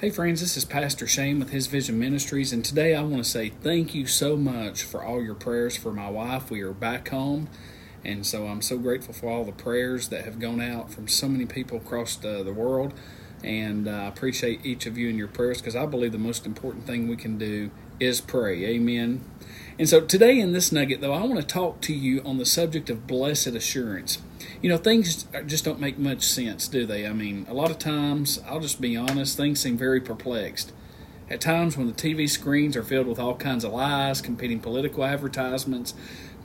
Hey, friends, this is Pastor Shane with His Vision Ministries, and today I want to say thank you so much for all your prayers for my wife. We are back home, and so I'm so grateful for all the prayers that have gone out from so many people across the, the world. And uh, I appreciate each of you and your prayers because I believe the most important thing we can do is pray. Amen. And so today in this nugget, though, I want to talk to you on the subject of blessed assurance. You know, things just don't make much sense, do they? I mean, a lot of times, I'll just be honest, things seem very perplexed. At times, when the TV screens are filled with all kinds of lies, competing political advertisements,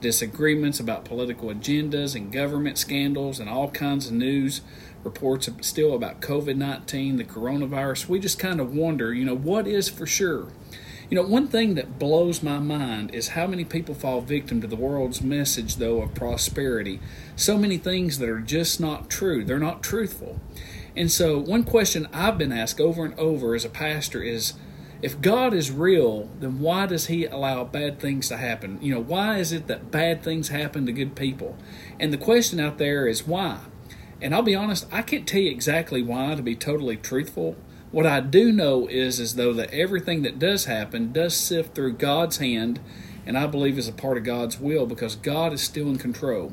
disagreements about political agendas and government scandals, and all kinds of news reports still about COVID 19, the coronavirus, we just kind of wonder, you know, what is for sure? You know, one thing that blows my mind is how many people fall victim to the world's message, though, of prosperity. So many things that are just not true, they're not truthful. And so, one question I've been asked over and over as a pastor is if God is real, then why does He allow bad things to happen? You know, why is it that bad things happen to good people? And the question out there is why? And I'll be honest, I can't tell you exactly why to be totally truthful. What I do know is as though that everything that does happen does sift through God's hand, and I believe is a part of God's will because God is still in control.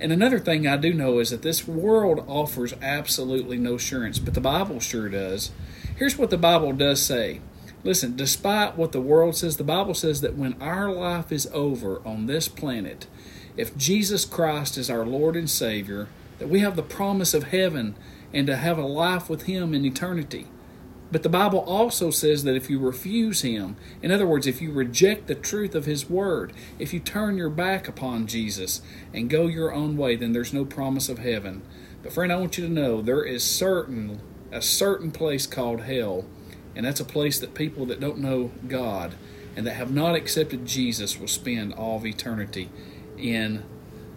And another thing I do know is that this world offers absolutely no assurance, but the Bible sure does. Here's what the Bible does say. Listen, despite what the world says, the Bible says that when our life is over on this planet, if Jesus Christ is our Lord and Savior, that we have the promise of heaven and to have a life with Him in eternity. But the Bible also says that if you refuse Him, in other words, if you reject the truth of His Word, if you turn your back upon Jesus and go your own way, then there's no promise of heaven. But friend, I want you to know there is certain a certain place called hell, and that's a place that people that don't know God and that have not accepted Jesus will spend all of eternity in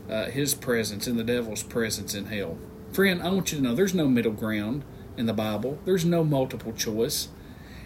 uh, His presence, in the devil's presence in hell. Friend, I want you to know there's no middle ground in the Bible. There's no multiple choice.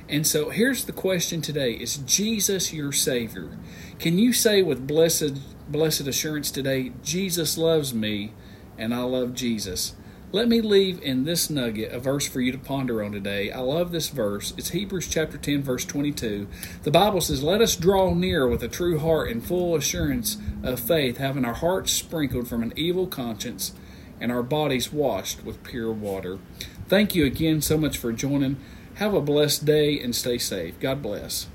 And so here's the question today Is Jesus your Savior? Can you say with blessed, blessed assurance today, Jesus loves me and I love Jesus? Let me leave in this nugget a verse for you to ponder on today. I love this verse. It's Hebrews chapter 10, verse 22. The Bible says, Let us draw near with a true heart and full assurance of faith, having our hearts sprinkled from an evil conscience and our bodies washed with pure water. Thank you again so much for joining. Have a blessed day and stay safe. God bless.